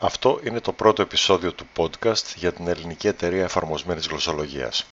Αυτό είναι το πρώτο επεισόδιο του podcast για την ελληνική εταιρεία εφαρμοσμένης γλωσσολογίας.